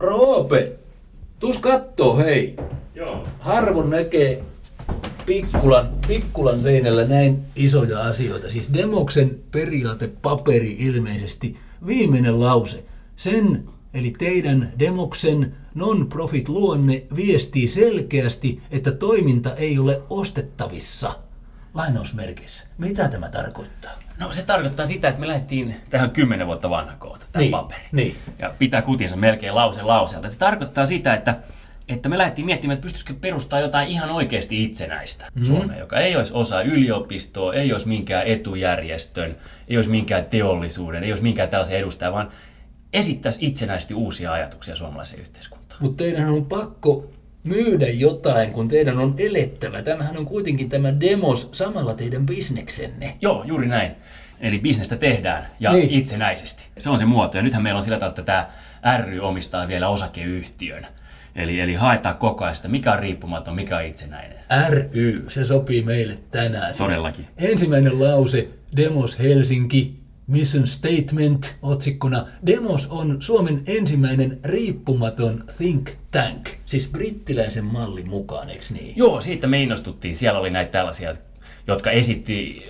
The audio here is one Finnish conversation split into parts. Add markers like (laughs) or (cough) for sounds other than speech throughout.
Roope, tuus kattoo hei. Joo. Harvoin näkee Pikkulan, Pikkulan seinällä näin isoja asioita. Siis Demoksen periaatepaperi ilmeisesti. Viimeinen lause. Sen, eli teidän Demoksen non-profit luonne viestii selkeästi, että toiminta ei ole ostettavissa. Lainausmerkissä. Mitä tämä tarkoittaa? No se tarkoittaa sitä, että me lähdettiin tähän kymmenen vuotta vanha kohta, tämä Niin, paperi. niin. Ja pitää kutinsa melkein lause lauseelta. Se tarkoittaa sitä, että, että me lähdettiin miettimään, että pystyisikö perustaa jotain ihan oikeasti itsenäistä mm-hmm. Suomeen, joka ei olisi osa yliopistoa, ei olisi minkään etujärjestön, ei olisi minkään teollisuuden, ei olisi minkään tällaisen edustaja, vaan esittäisi itsenäisesti uusia ajatuksia suomalaiseen yhteiskuntaan. Mutta teidän on pakko myydä jotain, kun teidän on elettävä. Tämähän on kuitenkin tämä demos samalla teidän bisneksenne. Joo, juuri näin. Eli bisnestä tehdään ja Niin. itsenäisesti. Se on se muoto. Ja nythän meillä on sillä tavalla, että tämä ry omistaa vielä osakeyhtiön. Eli, eli haetaan koko ajan sitä, mikä on riippumaton, mikä on itsenäinen. ry, se sopii meille tänään. Siis Todellakin. ensimmäinen lause, Demos Helsinki, Mission Statement otsikkona. Demos on Suomen ensimmäinen riippumaton think tank, siis brittiläisen mallin mukaan, eikö niin? Joo, siitä me innostuttiin. Siellä oli näitä tällaisia, jotka esitti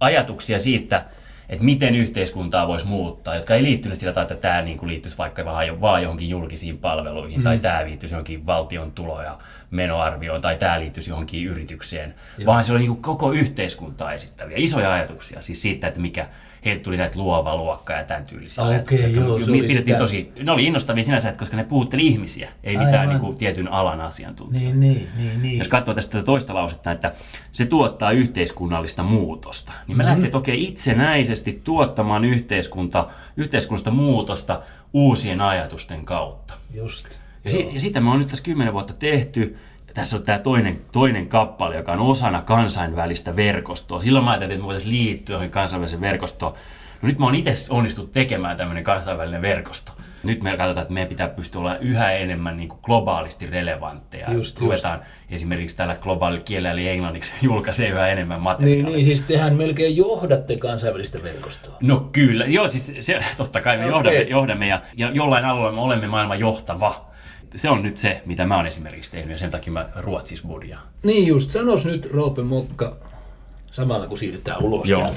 ajatuksia siitä, että miten yhteiskuntaa voisi muuttaa, jotka ei liittynyt sillä tavalla, että tämä niin kuin liittyisi vaikka vaan johonkin julkisiin palveluihin, mm. tai tämä liittyisi johonkin valtion tulo- ja menoarvioon, tai tämä liittyisi johonkin yritykseen, Joo. vaan se oli niin kuin koko yhteiskuntaa esittäviä, isoja ajatuksia, siis siitä, että mikä heiltä tuli näitä luova luokka ja tämän tyylisiä Okei, ajatuksia. joo, se oli pidettiin sitä- tosi, ne oli innostavia sinänsä, että koska ne puhutteli ihmisiä, ei Aivan. mitään niin kuin tietyn alan asiantuntijoita. Niin, niin, niin, niin. Jos katsoo tästä toista lausetta, että se tuottaa yhteiskunnallista muutosta, niin me mm-hmm. lähtee toki itsenäisesti tuottamaan yhteiskunta, yhteiskunnallista muutosta uusien ajatusten kautta. Just. Ja, si- ja sitä me on nyt tässä kymmenen vuotta tehty. Ja tässä on tämä toinen, toinen kappale, joka on osana kansainvälistä verkostoa. Silloin mä ajattelin, että me voitaisiin liittyä johonkin kansainväliseen verkostoon. No nyt mä oon itse onnistunut tekemään tämmöinen kansainvälinen verkosto. Nyt me katsotaan, että meidän pitää pystyä olla yhä enemmän niin kuin globaalisti relevantteja. Just, Ruvetaan esimerkiksi tällä globaalilla kielellä eli englanniksi (laughs) julkaisee yhä enemmän Niin, materiaalia. niin, siis tehän melkein johdatte kansainvälistä verkostoa. No kyllä, joo siis se, totta kai me Okei. johdamme, johdamme ja, ja jollain alueella me olemme maailman johtava. Se on nyt se, mitä mä oon esimerkiksi tehnyt ja sen takia mä Ruotsis budjaan. Niin just, sanos nyt Roope Mokka, samalla kun siirrytään ulos Joo. (laughs)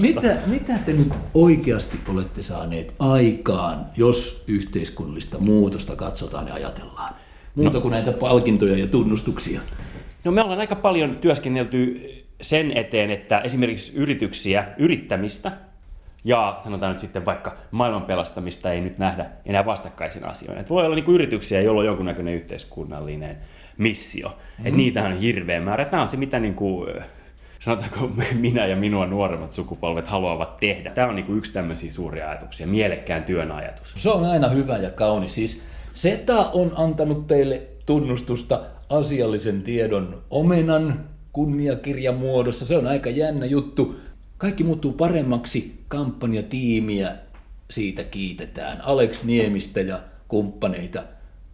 mitä, mitä te nyt oikeasti olette saaneet aikaan, jos yhteiskunnallista muutosta katsotaan ja ajatellaan? Muuta no. kuin näitä palkintoja ja tunnustuksia. No me ollaan aika paljon työskennelty sen eteen, että esimerkiksi yrityksiä, yrittämistä ja sanotaan nyt sitten vaikka maailman pelastamista ei nyt nähdä enää vastakkaisina asioina. Et voi olla niin yrityksiä, joilla on jonkunnäköinen yhteiskunnallinen missio. Mm-hmm. Et niitä on hirveä määrä. Tämä on se, mitä niin kuin, sanotaanko (laughs) minä ja minua nuoremmat sukupolvet haluavat tehdä. Tämä on niin kuin yksi tämmöisiä suuria ajatuksia, mielekkään työn ajatus. Se on aina hyvä ja kaunis. Siis SETA on antanut teille tunnustusta asiallisen tiedon omenan kunniakirjan muodossa. Se on aika jännä juttu. Kaikki muuttuu paremmaksi. Kampanjatiimiä siitä kiitetään. Alex Niemistä ja kumppaneita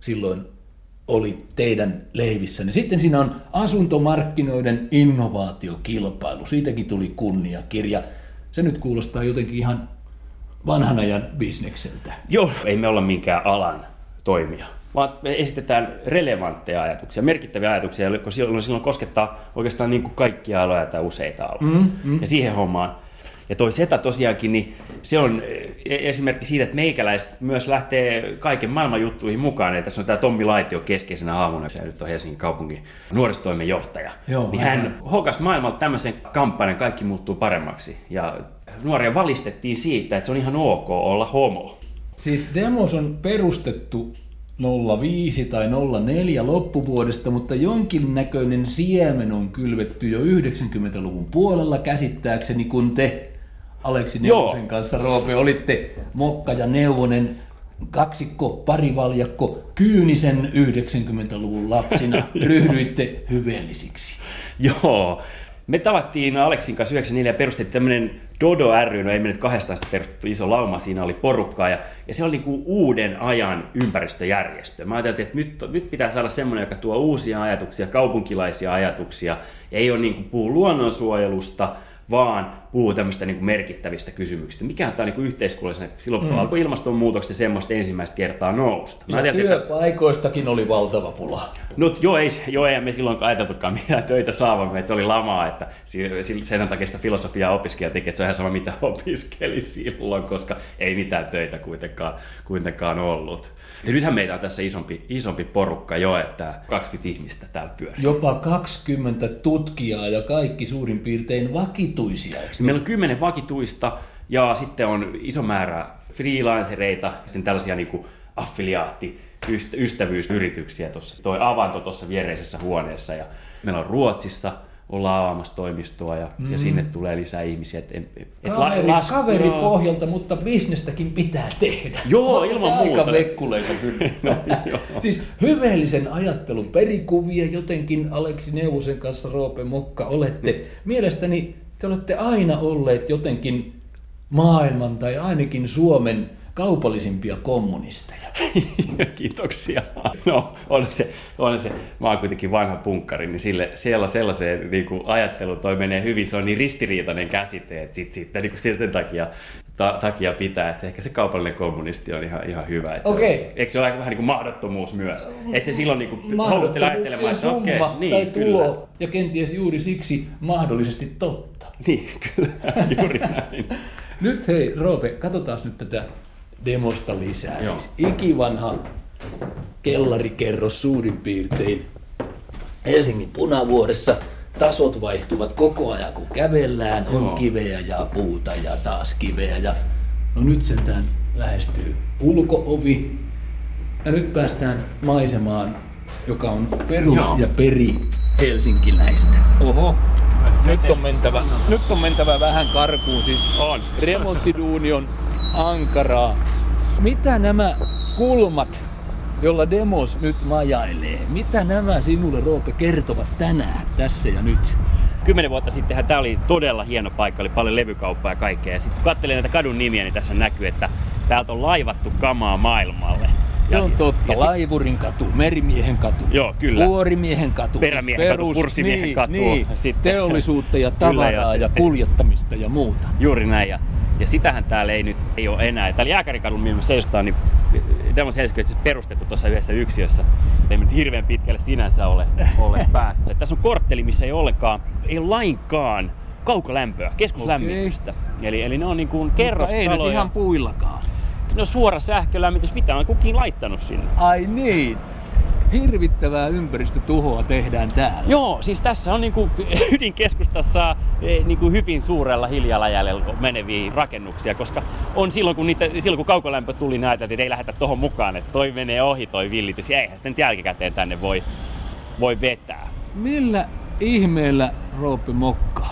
silloin oli teidän leivissänne. Sitten siinä on asuntomarkkinoiden innovaatiokilpailu. Siitäkin tuli kunniakirja. Se nyt kuulostaa jotenkin ihan vanhan ajan bisnekseltä. Joo, ei me olla minkään alan toimija, vaan me esitetään relevantteja ajatuksia, merkittäviä ajatuksia, jotka silloin, silloin koskettaa oikeastaan niin kuin kaikkia aloja tai useita aloja. Mm, mm. Ja siihen hommaan. Ja toi SETA tosiaankin, niin se on eh, esimerkki siitä, että meikäläiset myös lähtee kaiken maailman juttuihin mukaan. Eli tässä on tämä Tommi Laitio keskeisenä hahmona, se nyt on Helsingin kaupungin nuorisotoimenjohtaja. Joo, niin aivan. hän hokas maailmalta tämmöisen kampanjan Kaikki muuttuu paremmaksi. Ja nuoria valistettiin siitä, että se on ihan ok olla homo. Siis Demos on perustettu 05 tai 04 loppuvuodesta, mutta jonkinnäköinen siemen on kylvetty jo 90-luvun puolella käsittääkseni, kun te Aleksi Joo. Neuvosen kanssa, Roope, olitte Mokka ja Neuvonen kaksikko, parivaljakko, kyynisen 90-luvun lapsina (laughs) ryhdyitte hyveellisiksi. Joo. Me tavattiin Aleksin kanssa 94 ja perustettiin tämmöinen Dodo ry, no ei me nyt kahdestaan perustettu iso lauma, siinä oli porukkaa ja, ja se oli niinku uuden ajan ympäristöjärjestö. Mä ajattelin, että nyt, nyt pitää saada semmoinen, joka tuo uusia ajatuksia, kaupunkilaisia ajatuksia, ja ei ole niinku puhu luonnonsuojelusta, vaan puhuu tämmöistä niin merkittävistä kysymyksistä. Mikä tämä on niin yhteiskunnallisena, silloin mm. alkoi ilmastonmuutokset ja semmoista ensimmäistä kertaa nousta. Mä ja työpaikoistakin että... oli valtava pula. No joo, ei, joo, ei me silloin ajateltukaan (laughs) mitään töitä saavamme, että se oli lamaa, että sen takia sitä filosofiaa opiskelija teki, että se on ihan sama mitä (laughs) opiskeli silloin, koska ei mitään töitä kuitenkaan, kuitenkaan ollut. Ja nythän meitä on tässä isompi, isompi porukka jo, että 20 ihmistä täällä pyörii. Jopa 20 tutkijaa ja kaikki suurin piirtein vakituisia. Eikö Meillä on 10 vakituista ja sitten on iso määrä freelancereita, sitten tällaisia niin kuin affiliaatti, ystävyysyrityksiä tuossa. Toi avanto tuossa viereisessä huoneessa ja meillä on Ruotsissa ollaan avaamassa toimistoa ja, mm. ja sinne tulee lisää ihmisiä. Et, et Kaveri, la, las, kaveripohjalta, mutta bisnestäkin pitää tehdä. Joo, ilman aika muuta. Aika vekkuleita kyllä. (laughs) no, siis hyveellisen ajattelun perikuvia jotenkin Aleksi Neuvosen kanssa Roope Mokka olette. Mm. Mielestäni te olette aina olleet jotenkin maailman tai ainakin Suomen kaupallisimpia kommunisteja. (laughs) Kiitoksia. No, on se, on se, mä oon kuitenkin vanha punkkari, niin sille, siellä sellaiseen niin kuin ajattelu toi menee hyvin, se on niin ristiriitainen käsite, että sit, sit, niin kuin siltä takia, ta, takia pitää, että ehkä se kaupallinen kommunisti on ihan, ihan hyvä. Että okay. se on, eikö se ole vähän niin kuin mahdottomuus myös? Että se silloin niin kuin houkutteli ajattelemaan, että okei, okay, niin, tai tulo, kyllä. ja kenties juuri siksi mahdollisesti totta. Niin, kyllä, (laughs) juuri näin. nyt hei, Roope, katsotaan nyt tätä demosta lisää. Joo. Siis ikivanha kellarikerros suurin piirtein Helsingin punavuoressa. Tasot vaihtuvat koko ajan, kun kävellään. On Joo. kiveä ja puuta ja taas kiveä. Ja... No nyt sentään lähestyy ulkoovi. Ja nyt päästään maisemaan, joka on perus Joo. ja peri helsinkiläistä. Oho, nyt on mentävä, nyt on mentävä vähän karkuun, siis on. remonttiduuni on ankaraa. Mitä nämä kulmat, jolla demos nyt majailee, mitä nämä sinulle Roope kertovat tänään, tässä ja nyt? Kymmenen vuotta sittenhän tämä oli todella hieno paikka, oli paljon levykauppaa ja kaikkea. Ja sitten kun katselin näitä kadun nimiä, niin tässä näkyy, että täältä on laivattu kamaa maailmalle. Se on totta. Ja Laivurin katu, Merimiehen katu, Joo, kyllä. Vuorimiehen katu, Perämiehen siis perus, katu, Purssimiehen niin, katu. Niin, sitten. Teollisuutta ja (laughs) tavaraa ja, ja kuljettamista ja muuta. Juuri näin. Ja, ja sitähän täällä ei nyt ei ole enää. Täällä Jääkärikadun, missä me seisotaan, niin Demos Helsinki on siis perustettu tuossa yhdessä yksiössä. Ei nyt hirveän pitkälle sinänsä ole, ole (laughs) päästä. Tässä on kortteli, missä ei ollenkaan, ei lainkaan kaukolämpöä, keskuslämmitystä. Okay. Eli, eli ne on niin kuin kerrostaloja. Mutta ei nyt ihan puillakaan no suora sähkölämmitys, mitä on kukin laittanut sinne. Ai niin. Hirvittävää ympäristötuhoa tehdään täällä. Joo, siis tässä on niinku (laughs) ydinkeskustassa e, niinku hyvin suurella hiilijalanjäljellä meneviä rakennuksia, koska on silloin kun, niitä, silloin kun kaukolämpö tuli näitä, että ei lähdetä tuohon mukaan, että toi menee ohi toi villitys ja eihän sitten jälkikäteen tänne voi, voi vetää. Millä ihmeellä, Roope Mokka,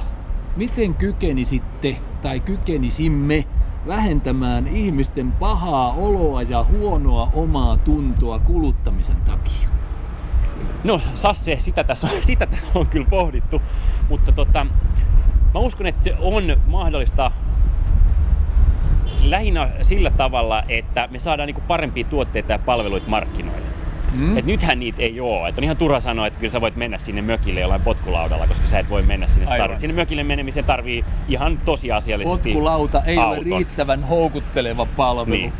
miten kykenisitte tai kykenisimme vähentämään ihmisten pahaa oloa ja huonoa omaa tuntoa kuluttamisen takia? No Sasse, sitä tässä on, (laughs) sitä tässä on kyllä pohdittu, mutta tota, mä uskon, että se on mahdollista lähinnä sillä tavalla, että me saadaan niinku parempia tuotteita ja palveluita markkinoille. Mm. Et nythän niitä ei ole. Et on ihan turha sanoa, että kyllä sä voit mennä sinne mökille jollain potkulaudalla, koska sä et voi mennä sinne. Tar- sinne mökille menemiseen tarvii ihan tosiasiallisesti Potkulauta ei auton. ole riittävän houkutteleva palvelu. Niin.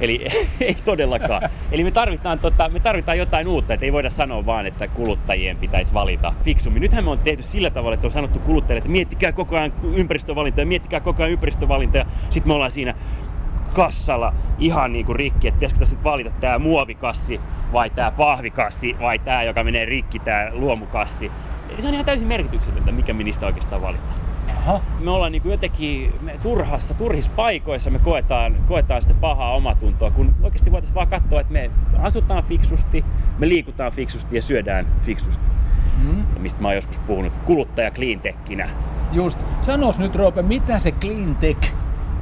Eli (laughs) ei todellakaan. Eli me tarvitaan, tota, me tarvitaan jotain uutta, että ei voida sanoa vaan, että kuluttajien pitäisi valita fiksummin. Nythän me on tehty sillä tavalla, että on sanottu kuluttajille, että miettikää koko ajan ympäristövalintoja, miettikää koko ajan ympäristövalintoja. Sitten me ollaan siinä kassalla ihan niinku rikki, että pitäisikö tässä nyt valita tämä muovikassi vai tämä pahvikassi vai tämä, joka menee rikki, tämä luomukassi. Eli se on ihan täysin merkityksetöntä, mikä me niistä oikeastaan valitaan. Aha. Me ollaan niin kuin jotenkin me turhassa, turhissa paikoissa me koetaan, koetaan sitä pahaa omatuntoa, kun oikeasti voitaisiin vaan katsoa, että me asutaan fiksusti, me liikutaan fiksusti ja syödään fiksusti. Mm. Mistä mä oon joskus puhunut kuluttaja cleantechinä. Just. Sanois nyt Roope, mitä se cleantech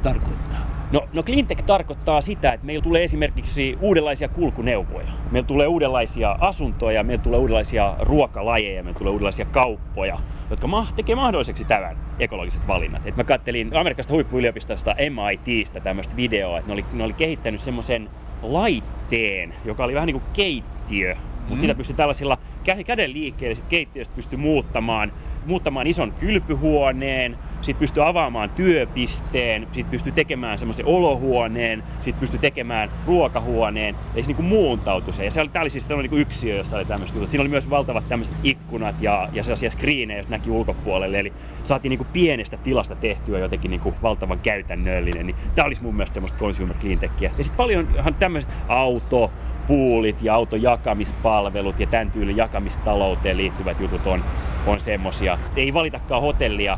tarkoittaa? No, no cleantech tarkoittaa sitä, että meillä tulee esimerkiksi uudenlaisia kulkuneuvoja. Meillä tulee uudenlaisia asuntoja, meillä tulee uudenlaisia ruokalajeja, meillä tulee uudenlaisia kauppoja, jotka tekee mahdolliseksi tämän ekologiset valinnat. Et mä kattelin Amerikasta huippuyliopistosta MITstä tämmöistä videoa, että ne oli, ne oli kehittänyt semmoisen laitteen, joka oli vähän niin kuin keittiö, mutta mm. sitä pystyi tällaisilla käden liikkeellä sit keittiöstä pystyi muuttamaan, muuttamaan ison kylpyhuoneen, sit pystyy avaamaan työpisteen, sit pystyy tekemään semmoisen olohuoneen, sit pystyy tekemään ruokahuoneen, ja se niinku muuntautui se. Ja se oli, tää oli siis niinku yksiö, jossa oli tämmöistä Siinä oli myös valtavat tämmöiset ikkunat ja, ja sellaisia skriinejä, jos näki ulkopuolelle. Eli saatiin niinku pienestä tilasta tehtyä jotenkin niinku valtavan käytännöllinen. Niin tää olisi mun mielestä semmoista consumer cleantechia. Ja sitten paljonhan tämmöiset auto, puulit ja autojakamispalvelut ja tämän tyylin jakamistalouteen liittyvät jutut on, on semmosia. Ei valitakaan hotellia,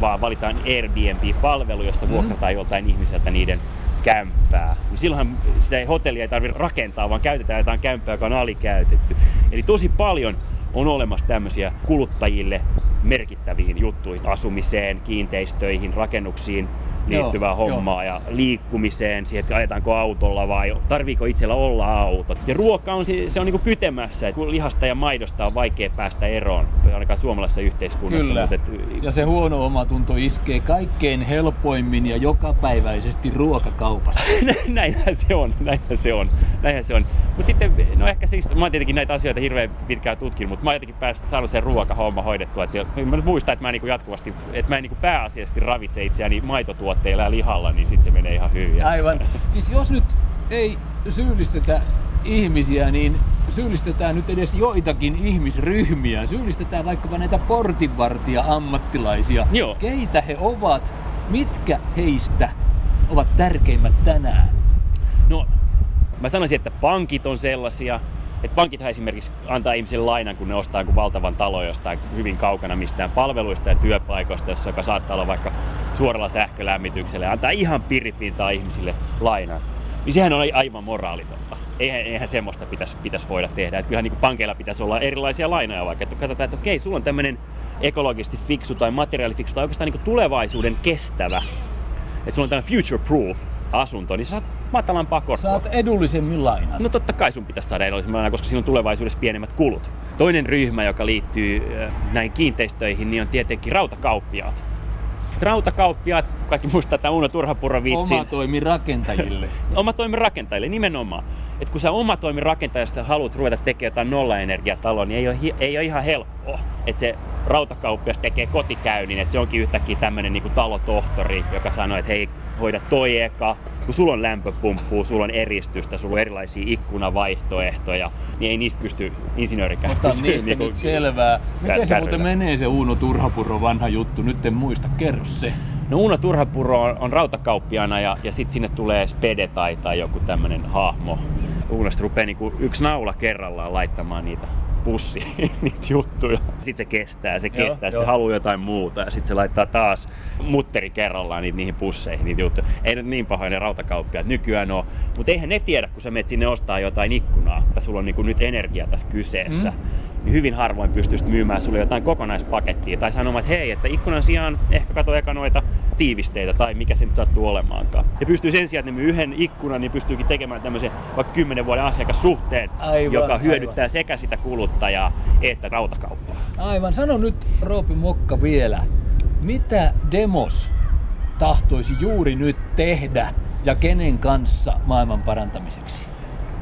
vaan valitaan Airbnb-palvelu, jossa mm. vuokrataan joltain ihmiseltä niiden kämppää. Niin silloinhan sitä ei hotellia ei tarvitse rakentaa, vaan käytetään jotain kämppää, joka on alikäytetty. Eli tosi paljon on olemassa tämmöisiä kuluttajille merkittäviin juttuihin, asumiseen, kiinteistöihin, rakennuksiin, liittyvää joo, hommaa joo. ja liikkumiseen, siihen, että ajetaanko autolla vai tarviiko itsellä olla auto. Ja ruoka on, se on niin kytemässä, että lihasta ja maidosta on vaikea päästä eroon, ainakaan suomalaisessa yhteiskunnassa. Kyllä. Mutta et... Ja se huono omatunto iskee kaikkein helpoimmin ja jokapäiväisesti ruokakaupassa. (laughs) näinhän se on, näinhän se on, näinhän se on. Mutta sitten, no ehkä siis, mä oon tietenkin näitä asioita hirveän pitkään tutkinut, mutta mä oon jotenkin päässyt saanut sen ruokahomma hoidettua. Että mä muistan, että mä en niin jatkuvasti, että mä en niin pääasiallisesti ravitse itseäni maitotuotteita tuotteilla ja lihalla, niin sitten se menee ihan hyvin. Aivan. Siis jos nyt ei syyllistetä ihmisiä, niin syyllistetään nyt edes joitakin ihmisryhmiä. Syyllistetään vaikkapa näitä portinvartija-ammattilaisia. Joo. Keitä he ovat? Mitkä heistä ovat tärkeimmät tänään? No, mä sanoisin, että pankit on sellaisia, et pankithan esimerkiksi antaa ihmisille lainan, kun ne ostaa joku valtavan talo jostain hyvin kaukana mistään palveluista ja työpaikoista, joka saattaa olla vaikka suoralla sähkölämmityksellä ja antaa ihan piripintaa ihmisille lainan. Niin sehän on aivan moraalitonta. Eihän, eihän semmoista pitäisi, pitäisi voida tehdä. Et kyllähän niin pankeilla pitäisi olla erilaisia lainoja vaikka. Että katsotaan, että okei, sulla on tämmöinen ekologisesti fiksu tai materiaalifiksu tai oikeastaan niin tulevaisuuden kestävä. Että sulla on tämmöinen future proof asunto, niin sä saat matalampaa korkoa. Saat edullisemmin lainaa. No totta kai sun pitäisi saada edullisemmin lainaa, koska siinä on tulevaisuudessa pienemmät kulut. Toinen ryhmä, joka liittyy äh, näihin kiinteistöihin, niin on tietenkin rautakauppiaat. Rautakauppiaat, kaikki muistaa tämän Uno Turhapuro viitsin. Oma toimi rakentajille. (laughs) oma toimi rakentajille, nimenomaan. Et kun sä oma toimi rakentajasta haluat ruveta tekemään jotain nollaenergiataloa, niin ei ole, ei ole ihan helppoa. Että se rautakauppias tekee kotikäynnin, että se onkin yhtäkkiä tämmöinen niin talotohtori, joka sanoo, että hei, hoida toi eka, kun sulla on lämpöpumppu, sulla on eristystä, sulla on erilaisia ikkunavaihtoehtoja, niin ei niistä pysty insinöörikään Ota pysyä. niistä niin nyt selvää. Miten se muuten menee se Uuno Turhapuro vanha juttu? Nyt en muista, kerro se. No Uuno Turhapuro on, on rautakauppiana ja, ja sitten sinne tulee Spede tai, tai joku tämmönen hahmo. Uunosta rupeaa niinku yksi naula kerrallaan laittamaan niitä pussi (laughs) niitä juttuja. Sitten se kestää, se kestää, sitten se haluaa jotain muuta ja sitten se laittaa taas mutteri kerrallaan niitä, niihin pusseihin niitä juttuja. Ei nyt niin pahoja ne rautakauppiaat nykyään ole, mutta eihän ne tiedä, kun sä menet sinne ostaa jotain ikkunaa, että sulla on niinku nyt energia tässä kyseessä. Mm niin hyvin harvoin pystyisi myymään sulle jotain kokonaispakettia tai sanomaan, että hei, että ikkunan sijaan ehkä kato eka noita tiivisteitä tai mikä se nyt sattuu olemaankaan. Ja pystyy sen sijaan, että ne myy yhden ikkunan, niin pystyykin tekemään tämmöisen vaikka 10 vuoden asiakassuhteen, aivan, joka hyödyttää aivan. sekä sitä kuluttajaa että rautakauppaa. Aivan. Sano nyt Roopi Mokka vielä, mitä Demos tahtoisi juuri nyt tehdä ja kenen kanssa maailman parantamiseksi?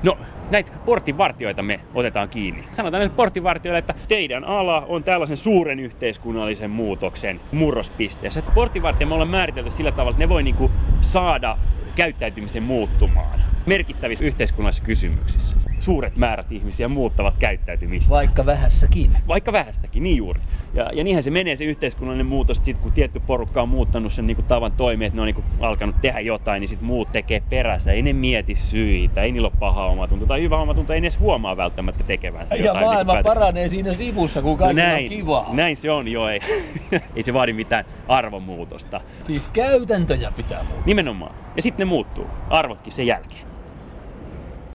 No, näitä portinvartioita me otetaan kiinni. Sanotaan näille portinvartioille, että teidän ala on tällaisen suuren yhteiskunnallisen muutoksen murrospisteessä. Portinvartija me ollaan määritelty sillä tavalla, että ne voi niinku saada käyttäytymisen muuttumaan merkittävissä yhteiskunnallisissa kysymyksissä suuret määrät ihmisiä muuttavat käyttäytymistä. Vaikka vähässäkin. Vaikka vähässäkin, niin juuri. Ja, ja niinhän se menee se yhteiskunnallinen muutos, sit, kun tietty porukka on muuttanut sen niin kuin tavan toimia, että ne on niin kuin alkanut tehdä jotain, niin sitten muut tekee perässä. Ei ne mieti syitä, ei niillä ole paha omatunto tai hyvä omatunto, ei ne edes huomaa välttämättä tekevänsä ja jotain. Ja maailma niin paranee siinä sivussa, kun kaikki no näin, on kivaa. Näin se on, joo. Ei, (laughs) ei se vaadi mitään arvomuutosta. Siis käytäntöjä pitää muuttaa. Nimenomaan. Ja sitten ne muuttuu. Arvotkin sen jälkeen.